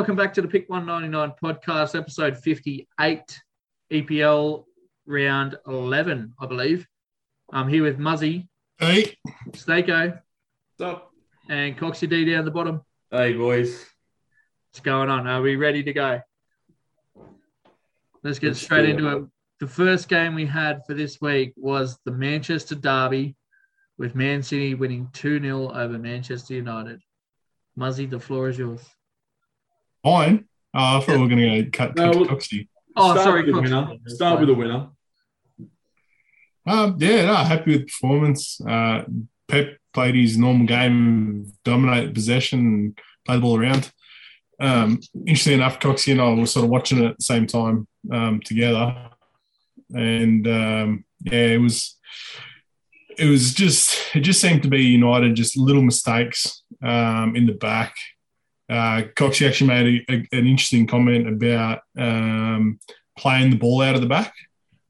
Welcome back to the Pick 199 podcast, episode 58, EPL round 11, I believe. I'm here with Muzzy, Hey, Stako, What's up? and Coxie D down the bottom. Hey, boys. What's going on? Are we ready to go? Let's get Let's straight into it. it. The first game we had for this week was the Manchester Derby, with Man City winning 2 0 over Manchester United. Muzzy, the floor is yours. Mine. Oh, I thought we were going to go cut No, cut to Coxie. Oh, Start sorry, with the winner. Start with the winner. Um, yeah, no, happy with performance. Uh, Pep played his normal game, dominated possession, played the ball around. Um, interesting enough, Coxie and I were sort of watching it at the same time um, together, and um, yeah, it was it was just it just seemed to be United just little mistakes um, in the back. Uh, Coxie actually made a, a, an interesting comment about um, playing the ball out of the back.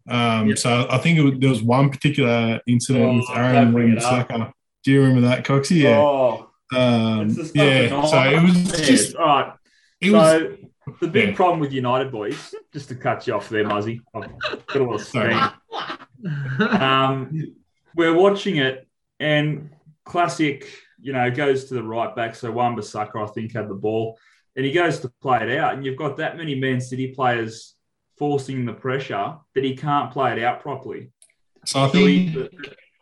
Um, Yeah. So I think it was, there was one particular incident Oh, with Aaron bring. Saka. Do you remember that, Coxie? Yeah. Oh, um, yeah. So it was just all right. it was so the big yeah. problem with United boys, just to cut you off there, Muzzy. I've got a Sorry. steam. Um, we're watching it, and classic, you know, it goes to the right back. So Wan Bissaka, I think, had the ball, and he goes to play it out, and you've got that many Man City players forcing the pressure that he can't play it out properly. so I So he- think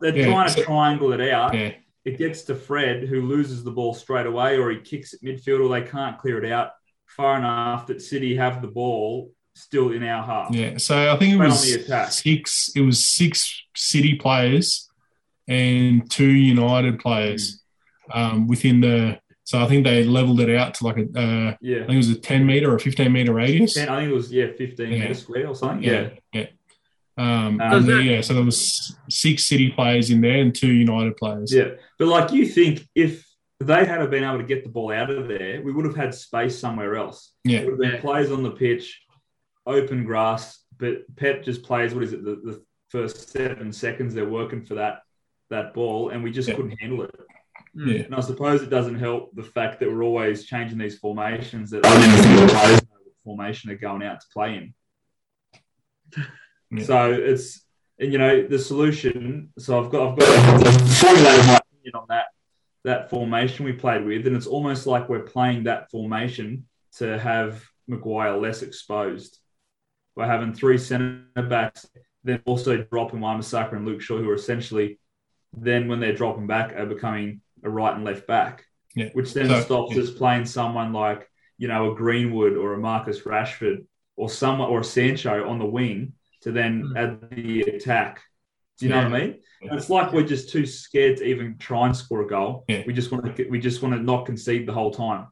they're yeah, trying to so- triangle it out. yeah. it gets to Fred, who loses the ball straight away, or he kicks at midfield, or they can't clear it out far enough that City have the ball still in our half. Yeah, so I think it was six. It was six City players and two United players mm. Um, within the. So I think they leveled it out to like a. Uh, I think it was a ten meter or a fifteen meter radius. Ten, I think it was yeah, fifteen Yeah. metres square or something. Yeah, Yeah. yeah. Um, Um, and that- yeah, so there was six City players in there and two United players. Yeah. But like you think if they had been able to get the ball out of there, we would have had space somewhere else. yeah, It would have been players on the pitch, open grass, but Pep just plays what is it, the, the first seven seconds they're working for that that ball, and we just Yeah. couldn't handle it. Yeah. And I suppose it doesn't help the fact that we're always changing these formations that only the single players know what formation are going out to play in. Yeah. So it's and you know the solution. So I've got I've got formulated my opinion on that that formation we played with, and it's almost like we're playing that formation to have Maguire less exposed. We're having three centre backs, then also dropping Wan-Bissaka and Luke Shaw, who are essentially then when they're dropping back are becoming a right and left back, Yeah. which then So- stops yeah. us playing someone like you know a Greenwood or a Marcus Rashford or someone or a Sancho on the wing to then Mm. add the attack. Do you know what I mean? Yeah. It's like we're just too scared to even try and score a goal. Yeah. We just want to we just want to not concede the whole time.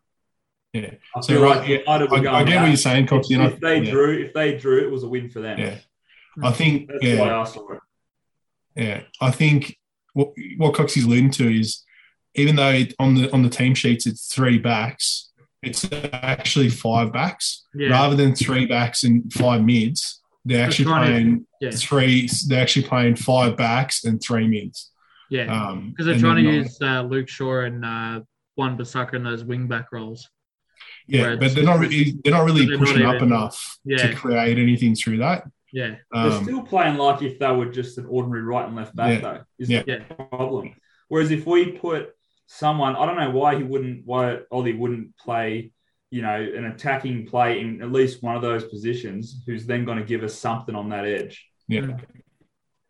Yeah. I So, feel right, like yeah, I, I going get what you're saying, Cox. You know, if they yeah, drew, if they drew, it was a win for them. Yeah. I think That's yeah, why I saw it. Yeah, I think what what Coxie's alluding to is even though it, on the on the team sheets it's three backs, it's actually five backs Yeah. rather than three backs and five mids. They're They're actually trying to- playing yeah. three. They're actually playing five backs and three mids. Yeah. Um, Because they're trying to then, use uh, Luke Shaw and uh, Wan Bissaka in those wing back roles. yeah, where but they're not really they're not really they're not pushing up enough Yeah. to create anything through that. Yeah. They're Um, still playing like if they were just an ordinary right and left back, Yeah. though. Is Yeah. the problem. Whereas if we put someone, I don't know why he wouldn't, why Ollie wouldn't play, you know, an attacking play in at least one of those positions, who's then going to give us something on that edge. yeah, hmm.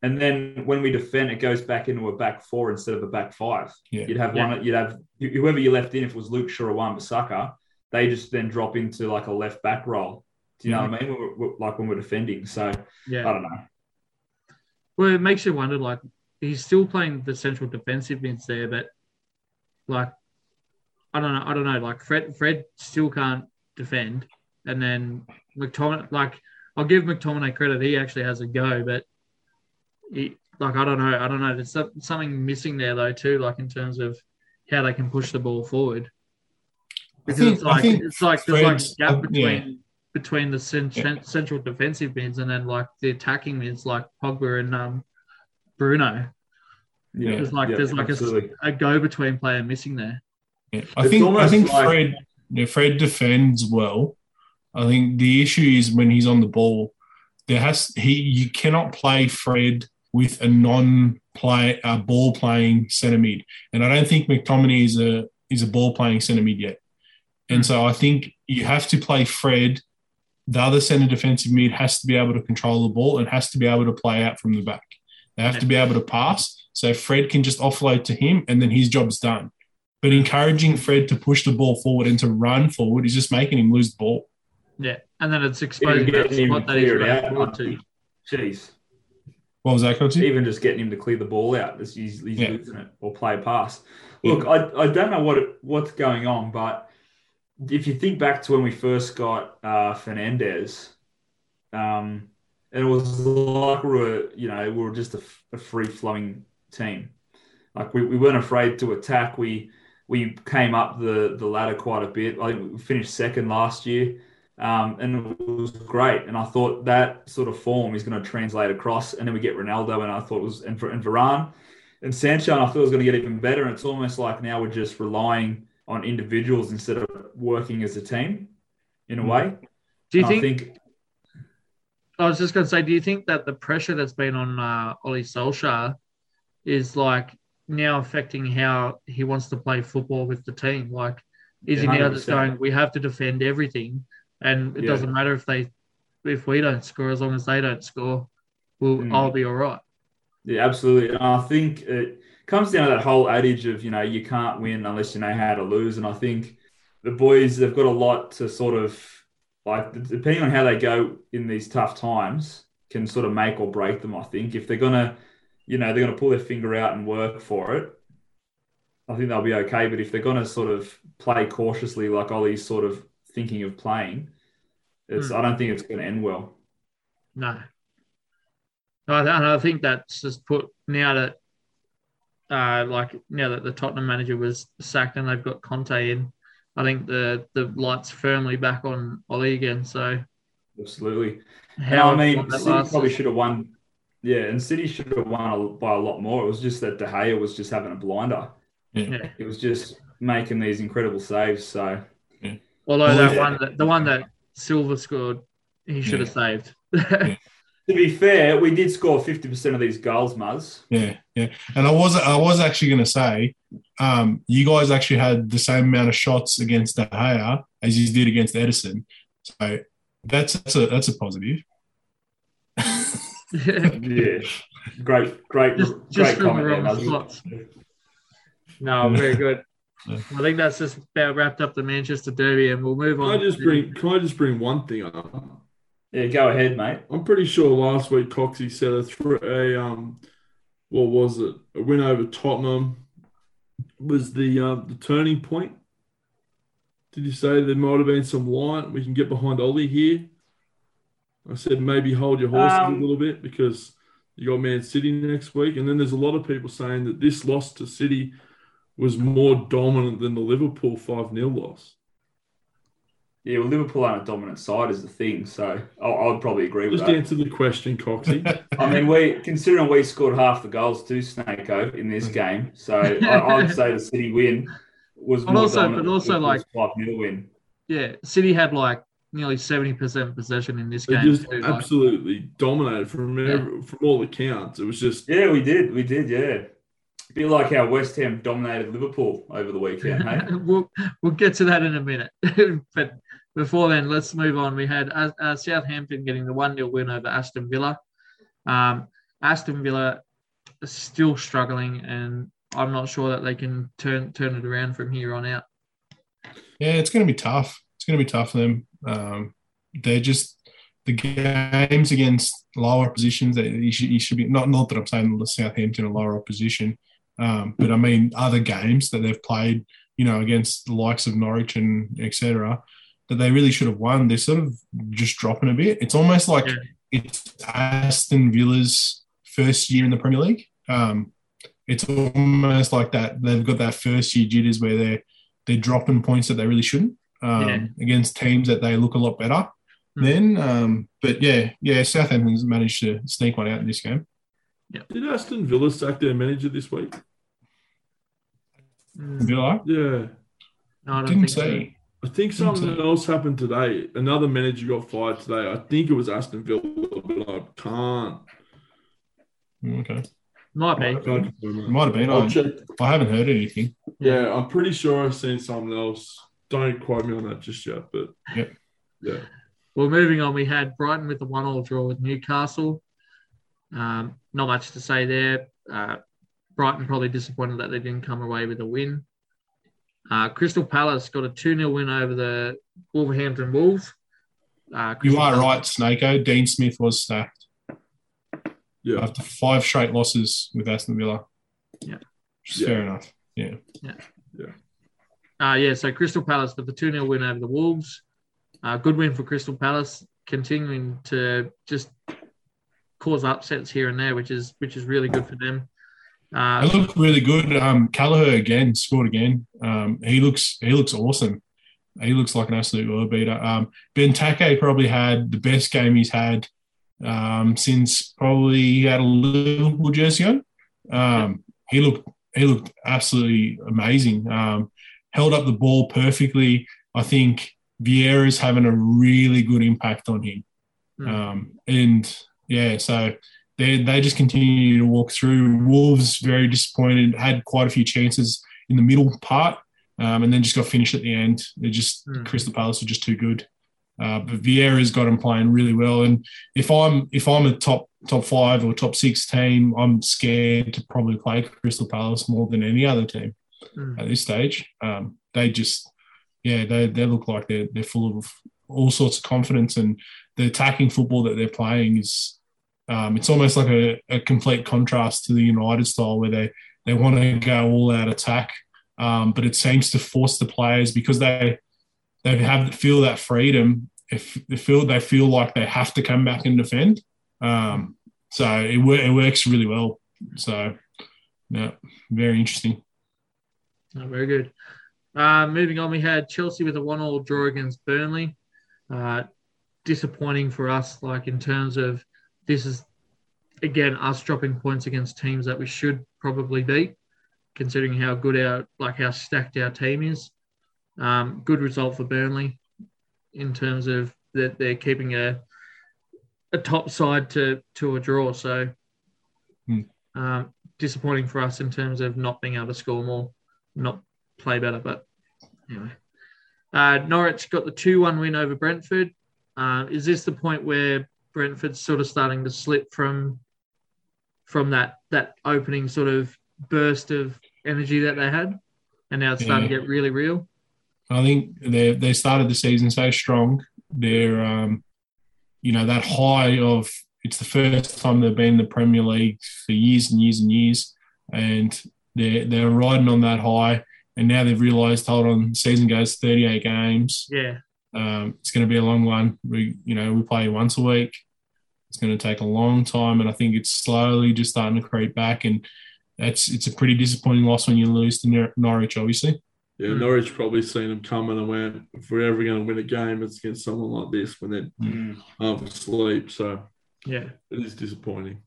And then when we defend, it goes back into a back four instead of a back five. Yeah. You'd have Yeah. one. You'd have whoever you left in. If it was Luke Shaw or Wan Bissaka, they just then drop into like a left back role. Do you know what I mean? We're, we're- like when we're defending. So I don't know. Well, it makes you wonder. Like he's still playing the central defensive mids there, but like I don't know. I don't know. Like Fred, Fred still can't defend, and then McTominay. Like I'll give McTominay credit; he actually has a go, but he, like I don't know. I don't know. There's something missing there though too. Like in terms of how they can push the ball forward. Because think it's like it's like there's like a gap between yeah. between the Yeah. central defensive mids and then like the attacking mids like Pogba and um, Bruno. Yeah, There's like yeah, there's like a, absolutely. a go between player missing there. yeah. I It's think I think like- Fred Yeah, Fred defends well. I think the issue is when he's on the ball, there has he you cannot play Fred with a non play uh, ball playing centre mid, and I don't think McTominay is a is a ball playing centre mid yet. And so I think you have to play Fred. The other centre defensive mid has to be able to control the ball and has to be able to play out from the back. They have to be able to pass. So Fred can just offload to him and then his job's done. But encouraging Fred to push the ball forward and to run forward is just making him lose the ball. Yeah, and then it's exposing that him spot that he's out. forward to. Jeez. What was that, Coxie? Even just getting him to clear the ball out, as he's, he's Yeah. losing it or play pass. Yeah. Look, I, I don't know what it, what's going on, but if you think back to when we first got uh, Fernandez, um, and it was like we were, you know, we were just a, a free flowing team. Like we, we weren't afraid to attack. We we came up the the ladder quite a bit. I think we finished second last year, um, and it was great. And I thought that sort of form is going to translate across. And then we get Ronaldo, and I thought it was and, and Varane and Sancho, and I thought it was going to get even better. And it's almost like now we're just relying on individuals instead of working as a team, in a way. Do you And think, I think I was just going to say, do you think that the pressure that's been on uh, Ole Solskjaer is like now affecting how he wants to play football with the team? Like, is he now just going, we have to defend everything, and it Yeah. doesn't matter if they, if we don't score, as long as they don't score, we'll, Mm. I'll be all right. Yeah, absolutely. And I think it comes down to that whole adage of, you know, you can't win unless you know how to lose. And I think the boys, they've got a lot to sort of, like, depending on how they go in these tough times, can sort of make or break them, I think. If they're going to, you know, they're going to pull their finger out and work for it, I think they'll be okay. But if they're going to sort of play cautiously, like Ollie's sort of thinking of playing, it's, Hmm. I don't think it's going to end well. No. I, and I think that's just put now that, uh, like now that the Tottenham manager was sacked and they've got Conte in, I think the the lights firmly back on Ollie again. So Absolutely. And how I mean, City probably should have won. Yeah, and City should have won a- by a lot more. It was just that De Gea was just having a blinder. yeah. It was just making these incredible saves. So Although Well, that yeah. one, that, the one that Silva scored, he should have saved. to be fair, we did score fifty percent of these goals, Muzz. Yeah, yeah. And I was I was actually going to say, um, you guys actually had the same amount of shots against De Gea as you did against Ederson. So that's that's a that's a positive. Yeah, great, great, Just- great just comment there, wrong spots. no, very good. I think that's just about wrapped up the Manchester Derby, and we'll move Can on. I just bring? Can I just bring one thing up? Yeah, go ahead, mate. I'm pretty sure last week Coxie said a, thr a um, what was it? A win over Tottenham was the um, the turning point. Did you say there might have been some light? We can get behind Ollie here. I said maybe hold your horses Um, a little bit because you got Man City next week, and then there's a lot of people saying that this loss to City was more dominant than the Liverpool five 0 loss. Yeah, well, Liverpool aren't a dominant side, is the thing. So I, I would probably agree with that. Just that. answer the question, Coxie. I mean, we considering we scored half the goals to Snakeo in this game, so I, I would say the City win was But more also- dominant but also, than like- five 0 win. Yeah, City had like nearly seventy percent possession in this They game. just too, like- absolutely dominated from Yeah. every, from all accounts. It was just Yeah, we did, we did, yeah. A bit like how West Ham dominated Liverpool over the weekend, hey? we'll we'll get to that in a minute. but before then, let's move on. We had uh, uh, Southampton getting the one 0 win over Aston Villa. Um, Aston Villa is still struggling, and I'm not sure that they can turn turn it around from here on out. Yeah, it's going to be tough. It's going to be tough for them. Um, they're just the games against lower positions that you should, you should be not not that I'm saying the Southampton a lower opposition, um, but I mean other games that they've played, you know, against the likes of Norwich and etc. That they really should have won. They're sort of just dropping a bit. It's almost like it's Aston Villa's first year in the Premier League. Um, it's almost like that. They've got that first year jitters where they're they're dropping points that they really shouldn't um, Yeah. against teams that they look a lot better. Hmm. Then, um, but yeah, yeah, Southampton's managed to sneak one out in this game. Yeah. did Aston Villa sack their manager this week? Mm, Villa Yeah, no, I don't didn't think so. I think something else happened today. Another manager got fired today. I think it was Aston Villa, but I can't. Okay. Might be. It might have been. I'll I, check. I haven't heard anything. Yeah, I'm pretty sure I've seen something else. Don't quote me on that just yet, but Yep. yeah. Well, moving on, we had Brighton with the one-all draw with Newcastle. Um, not much to say there. Uh, Brighton probably disappointed that they didn't come away with a win. Uh, Crystal Palace got a 2 0 win over the Wolverhampton Wolves. Uh, You are Palace- right, Snako. Dean Smith was stacked Yeah. after five straight losses with Aston Villa. Yeah. Fair enough. Yeah. Yeah. enough. Uh, yeah, so Crystal Palace the 2 0 win over the Wolves. Uh, good win for Crystal Palace, continuing to just cause upsets here and there, which is which is really good for them. Uh, look really good. Um, Gallagher again scored again. Um, he looks he looks awesome. He looks like an absolute world beater. Um, Benteke probably had the best game he's had um, since probably he had a Liverpool jersey on. Um, he looked he looked absolutely amazing. Um, held up the ball perfectly. I think Vieira's having a really good impact on him. Hmm. Um, and yeah, so they they just continue to walk through. Wolves very disappointed. Had quite a few chances in the middle part, um, and then just got finished at the end. They just Hmm. Crystal Palace were just too good. Uh, but Vieira's got him playing really well. And if I'm if I'm a top top five or top six team, I'm scared to probably play Crystal Palace more than any other team Mm. at this stage. Um, they just yeah they they look like they're they're full of all sorts of confidence and the attacking football that they're playing is um, it's almost like a, a complete contrast to the United style where they they want to go all out attack, um, but it seems to force the players because they they have feel that freedom. If they feel they feel like they have to come back and defend, um, so it, it works really well. So yeah, very interesting. Oh, very good. Uh, moving on, we had Chelsea with a one-all draw against Burnley. Uh, disappointing for us, like in terms of this is again us dropping points against teams that we should probably beat, considering how good our like how stacked our team is. Um, good result for Burnley in terms of that they're keeping a a top side to to a draw. So Hmm. um, disappointing for us in terms of not being able to score more, not play better. But anyway, uh, Norwich got the two one win over Brentford. Uh, is this the point where Brentford's sort of starting to slip from from that that opening sort of burst of energy that they had, and now it's starting to get really real? I think they they started the season so strong. They're um, you know that high of it's the first time they've been in the Premier League for years and years and years, and they're they're riding on that high. And now they've realised, hold on, season goes 38 games. Yeah, Um, it's going to be a long one. We you know we play once a week. It's going to take a long time, and I think it's slowly just starting to creep back. And that's it's a pretty disappointing loss when you lose to Nor- Norwich, obviously. Yeah, Mm. Norwich probably seen them coming and went, if we're ever going to win a game, it's against someone like this when they're Mm. half asleep. So yeah. it is disappointing.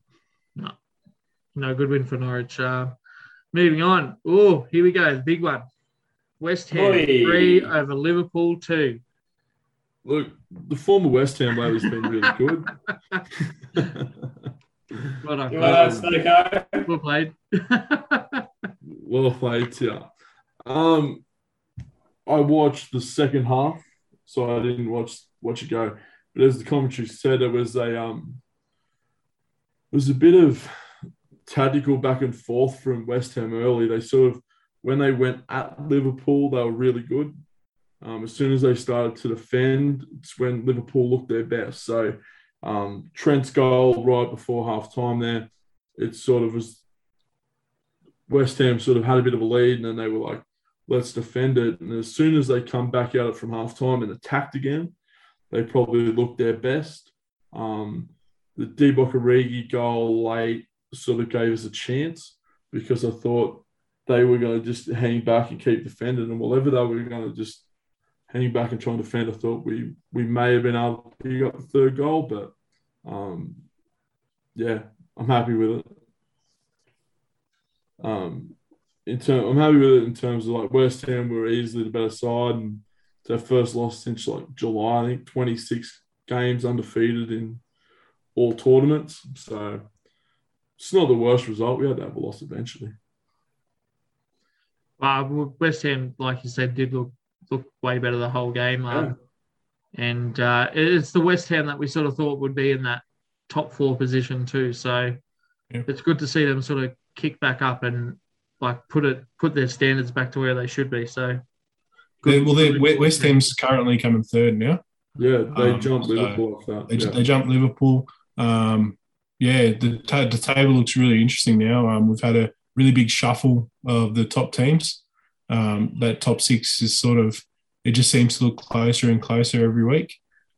No good win for Norwich. Uh, moving on. Oh, here we go. The big one. West Ham Oi. three over Liverpool two. Look, the former West Ham way has been really good. Well done. You want? Well played. well played, yeah. Um, I watched the second half, so I didn't watch watch it go. But as the commentary said, it was a um, it was a bit of tactical back and forth from West Ham early. They sort of when they went at Liverpool, they were really good. Um, as soon as they started to defend, it's when Liverpool looked their best. So um, Trent's goal right before half time there, it sort of was West Ham sort of had a bit of a lead, and then they were like, let's defend it. And as soon as they come back at it from half time and attacked again, they probably looked their best. Um, the Divock Origi goal late sort of gave us a chance because I thought they were going to just hang back and keep defending, and whatever they were going to just hang back and try and defend, I thought we we may have been able to pick up the third goal, but um, yeah, I'm happy with it. Um, in term, I'm happy with it in terms of like West Ham were easily the better side, and their first loss since like July. I think 26 games undefeated in all tournaments. So it's not the worst result. We had to have a loss eventually. Uh, well, West Ham, like you said, did look look way better the whole game. Um, And uh, it's the West Ham that we sort of thought would be in that top four position too. So Yeah. it's good to see them sort of kick back up and like put it put their standards back to where they should be. So They- well, they're, West Ham's currently coming third now. Yeah, they Um, jumped so Liverpool off that. They, yeah. they jumped Liverpool. Um, yeah, the, ta- the table looks really interesting now. Um, we've had a really big shuffle of the top teams. Um, that top six is sort of, it just seems to look closer and closer every week.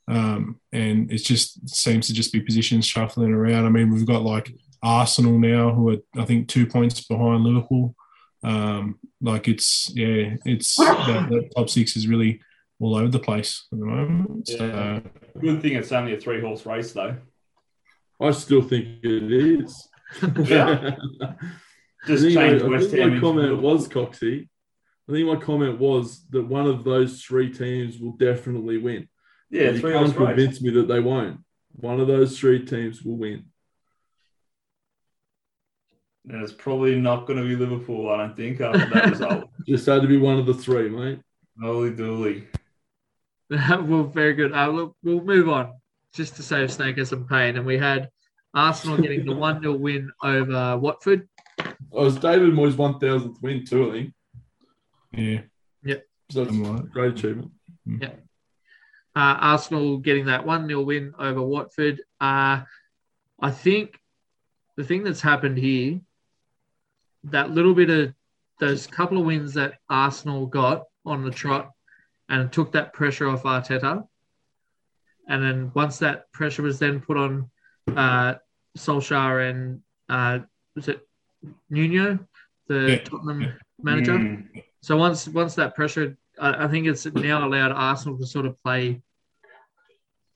Um, and it just seems to just be positions shuffling around. I mean, we've got like Arsenal now, who are, I think, two points behind Liverpool. Um, like it's, yeah, it's that, that top six is really all over the place at the moment. So, Good thing it's only a three horse race, though. I still think it is. Yeah. I Just think, change I, I think Ham. my comment Liverpool. was Coxie. I think my comment was that one of those three teams will definitely win. Yeah, you three can't horse race. convince me that they won't. One of those three teams will win. And it's probably not going to be Liverpool, I don't think, after that result. Just had to be one of the three, mate. Holy dooly. well, very good. Uh, we'll, we'll move on just to save Snaker some pain. And we had Arsenal getting the 1 0 win over Watford. Oh, it's David Moyes' 1000th win, too, I think. yeah, Yep. So that's I'm a great achievement. Yeah. Uh, Arsenal getting that 1 0 win over Watford. Uh, I think the thing that's happened here, that little bit of those couple of wins that Arsenal got on the trot and took that pressure off Arteta. And then once that pressure was then put on uh, Solskjaer and uh, was it Nuno, the Yeah, Tottenham yeah. manager? Mm. So once once that pressure, I, I think it's now allowed Arsenal to sort of play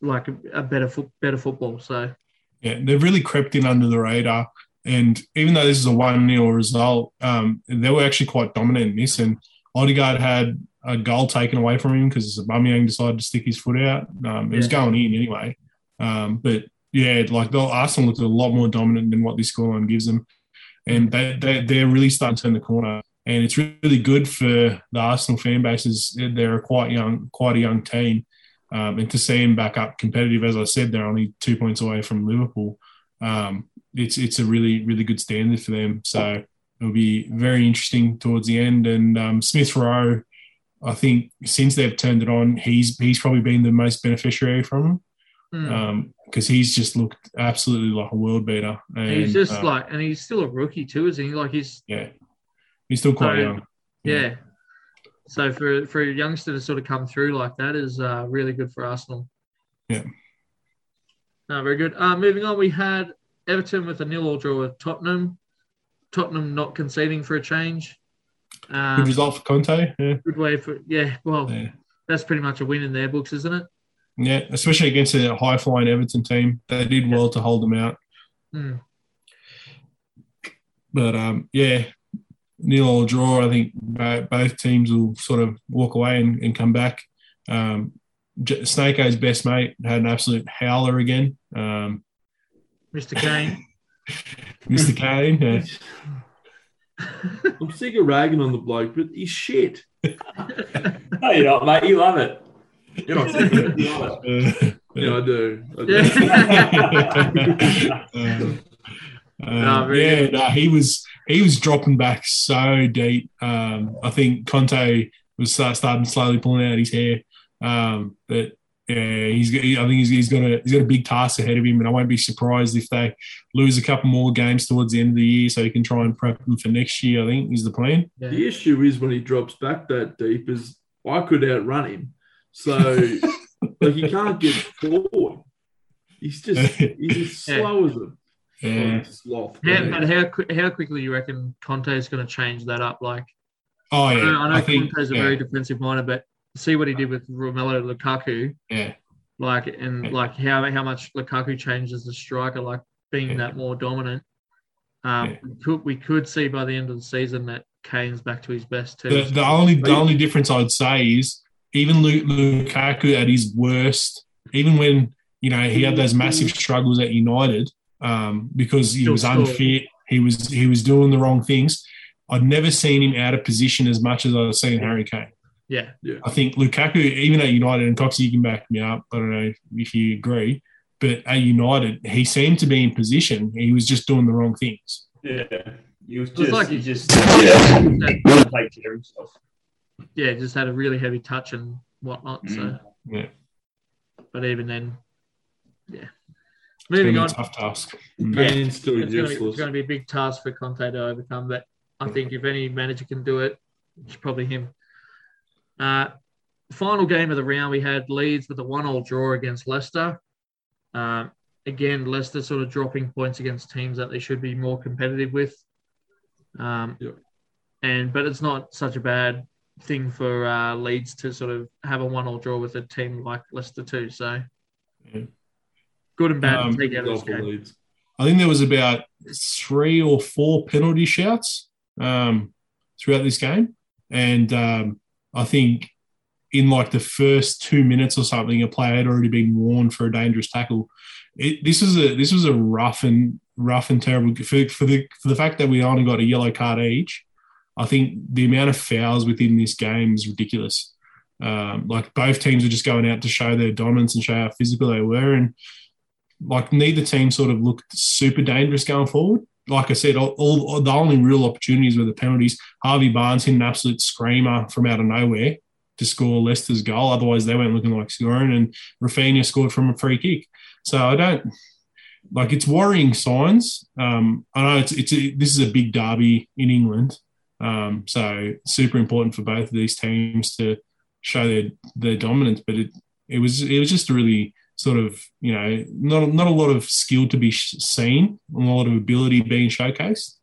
like a, a better foot, better football. So Yeah, they've really crept in under the radar. And even though this is a 1 0 result, um, they were actually quite dominant in this. And Odegaard had a goal taken away from him because Aubameyang decided to stick his foot out. Um, it was going in anyway. Um, but yeah, like the Arsenal looked a lot more dominant than what this scoreline gives them. And they, they, they're really starting to turn the corner. And it's really good for the Arsenal fan bases. They're a quite young, quite a young team. Um, and to see them back up competitive, as I said, they're only two points away from Liverpool. Um, it's it's a really really good standard for them. So it'll be very interesting towards the end. And um, Smith Rowe, I think since they've turned it on, he's he's probably been the most beneficiary from mm. them because he's just looked absolutely like a world beater. And, he's just uh, like, and he's still a rookie too, isn't he? Like he's yeah, he's still quite So- young. yeah. So for for a youngster to sort of come through like that is uh, really good for Arsenal. Yeah. No, very good. Uh, moving on, we had Everton with a nil-all draw with Tottenham. Tottenham not conceding for a change. Um, Good result for Conte. Yeah, Good way for yeah. Well, yeah. that's pretty much a win in their books, isn't it? Yeah, especially against a high flying Everton team. They did well to hold them out. Mm. But um, yeah, nil or draw. I think both teams will sort of walk away and, and come back. Um, J- Snakeo's best mate had an absolute howler again. Um, Mr. Kane. Mr. Kane. Yeah. I'm sick of ragging on the bloke, but he's shit. No, you're not, mate. You love it. You love it. Uh, Yeah, I do. I do. Yeah. um, No, yeah, good. no, he was he was dropping back so deep. Um, I think Conte was start, starting slowly pulling out his hair. Um, but yeah, he's he, I think he's, he's got a he's got a big task ahead of him, and I won't be surprised if they lose a couple more games towards the end of the year, so he can try and prep them for next year. I think is the plan. Yeah. The issue is when he drops back that deep is I could outrun him. So like he can't get forward. He's just he's as Yeah. slow as a Yeah. sloth. How, man. but how how quickly you reckon Conte is going to change that up? Like Oh I yeah, know, I know I think Conte's a yeah, very defensive minded, but see what he did with Romelu Lukaku, yeah, like and Yeah. like how how much Lukaku changes the striker, like being Yeah. that more dominant. Um, Yeah. we could we could see by the end of the season that Kane's back to his best too. The, the only the only difference I'd say is even Lukaku at his worst, even when you know he had those massive struggles at United um, because he was scored. unfit, he was he was doing the wrong things. I'd never seen him out of position as much as I've seen Harry Kane. Yeah. I think Lukaku, even at United, and Coxie, you can back me up. I don't know if you agree, but at United, he seemed to be in position. He was just doing the wrong things. Yeah. He was was just, like- he just yeah, wouldn't care of himself. Yeah, just had a really heavy touch and whatnot. So, Mm. Yeah, but even then, yeah. it's Moving been on. a tough task. Kane's still it's going, to be, useless. it's going to be a big task for Conte to overcome, but I think if any manager can do it, it's probably him. Uh, final game of the round, we had Leeds with a one-all draw against Leicester. Um, again, Leicester sort of dropping points against teams that they should be more competitive with. Um, Yep. And but it's not such a bad thing for uh, Leeds to sort of have a one-all draw with a team like Leicester too. So Yeah. good and bad Um, to take out of this game. leads. I think there was about three or four penalty shouts um, throughout this game, and um, I think in like the first two minutes or something, a player had already been warned for a dangerous tackle. It, this was a this was a rough and rough and terrible for, for the for the fact that we only got a yellow card each. I think the amount of fouls within this game is ridiculous. Um, like both teams are just going out to show their dominance and show how physical they were, and like neither team sort of looked super dangerous going forward. Like I said, all, all the only real opportunities were the penalties. Harvey Barnes hit an absolute screamer from out of nowhere to score Leicester's goal. Otherwise, they weren't looking like scoring. And Raphinha scored from a free kick. So I don't like it's worrying signs. Um, I know it's it's a, this is a big derby in England, um, so super important for both of these teams to show their their dominance. But it it was it was just a really sort of you know not not a lot of skill to be seen, and a lot of ability being showcased.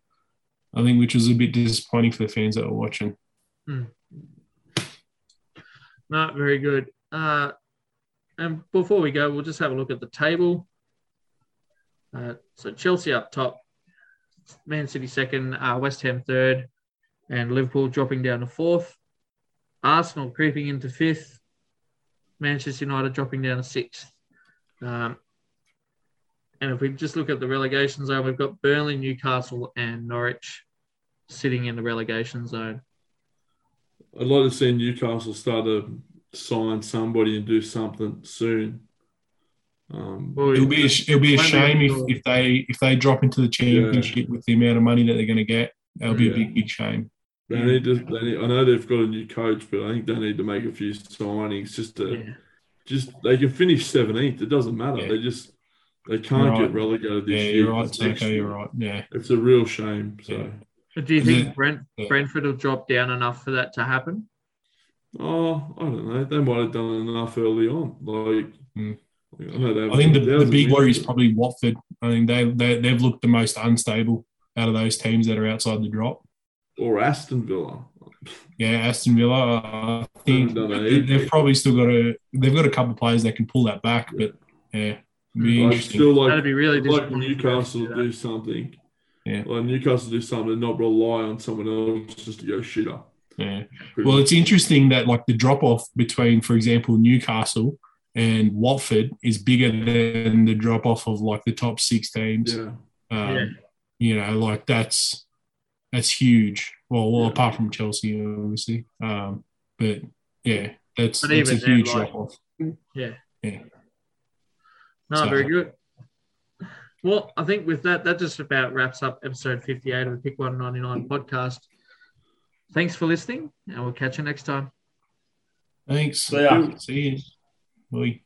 I think which was a bit disappointing for the fans that were watching. Not very good. Uh, and before we go, we'll just have a look at the table. Uh, so Chelsea up top, Man City second, uh, West Ham third, and Liverpool dropping down to fourth. Arsenal creeping into fifth. Manchester United dropping down to sixth. Um, and if we just look at the relegation zone, we've got Burnley, Newcastle, and Norwich sitting in the relegation zone. I'd like to see Newcastle start to sign somebody and do something soon. Um, Well, It'll be a, it'll be a shame if, if they if they drop into the championship with the amount of money that they're going to get. That'll be Yeah. a big big shame. They need to. They need, I know they've got a new coach, but I think they need to make a few signings just to yeah. just they can finish seventeenth. It doesn't matter. Yeah. They just they can't You're get relegated this Yeah, year. you're right, 'cause next You're right. Yeah, It's a real shame. So, Yeah. But do you think it- Brent, yeah. Brentford will drop down enough for that to happen? oh, I don't know. They might have done enough early on. Like, Mm. I know I think the, the big worry is probably Watford. I think they, they they've looked the most unstable out of those teams that are outside the drop. Or Aston Villa. Yeah, Aston Villa. I think they- anything. they've probably still got a they've got a couple of players that can pull that back, but yeah, it'd be I interesting. still like That'd be really like. Newcastle to to do do something. Yeah. Like Newcastle do something and not rely on someone else just to go shit up. Yeah. Well, it's interesting that like the drop off between, for example, Newcastle and Watford is bigger than the drop off of like the top six teams. yeah. Um, Yeah. You know, like that's that's huge. Well, well, Yeah. apart from Chelsea, obviously. Um, but yeah, that's, But that's a even then, huge like- drop off. Yeah. Yeah. No, So- very good. Well, I think with that, that just about wraps up episode 58 of the Pick 199 podcast. Thanks for listening, and we'll catch you next time. Thanks. See ya. See you. Bye.